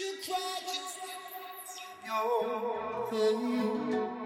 You cry just your pain.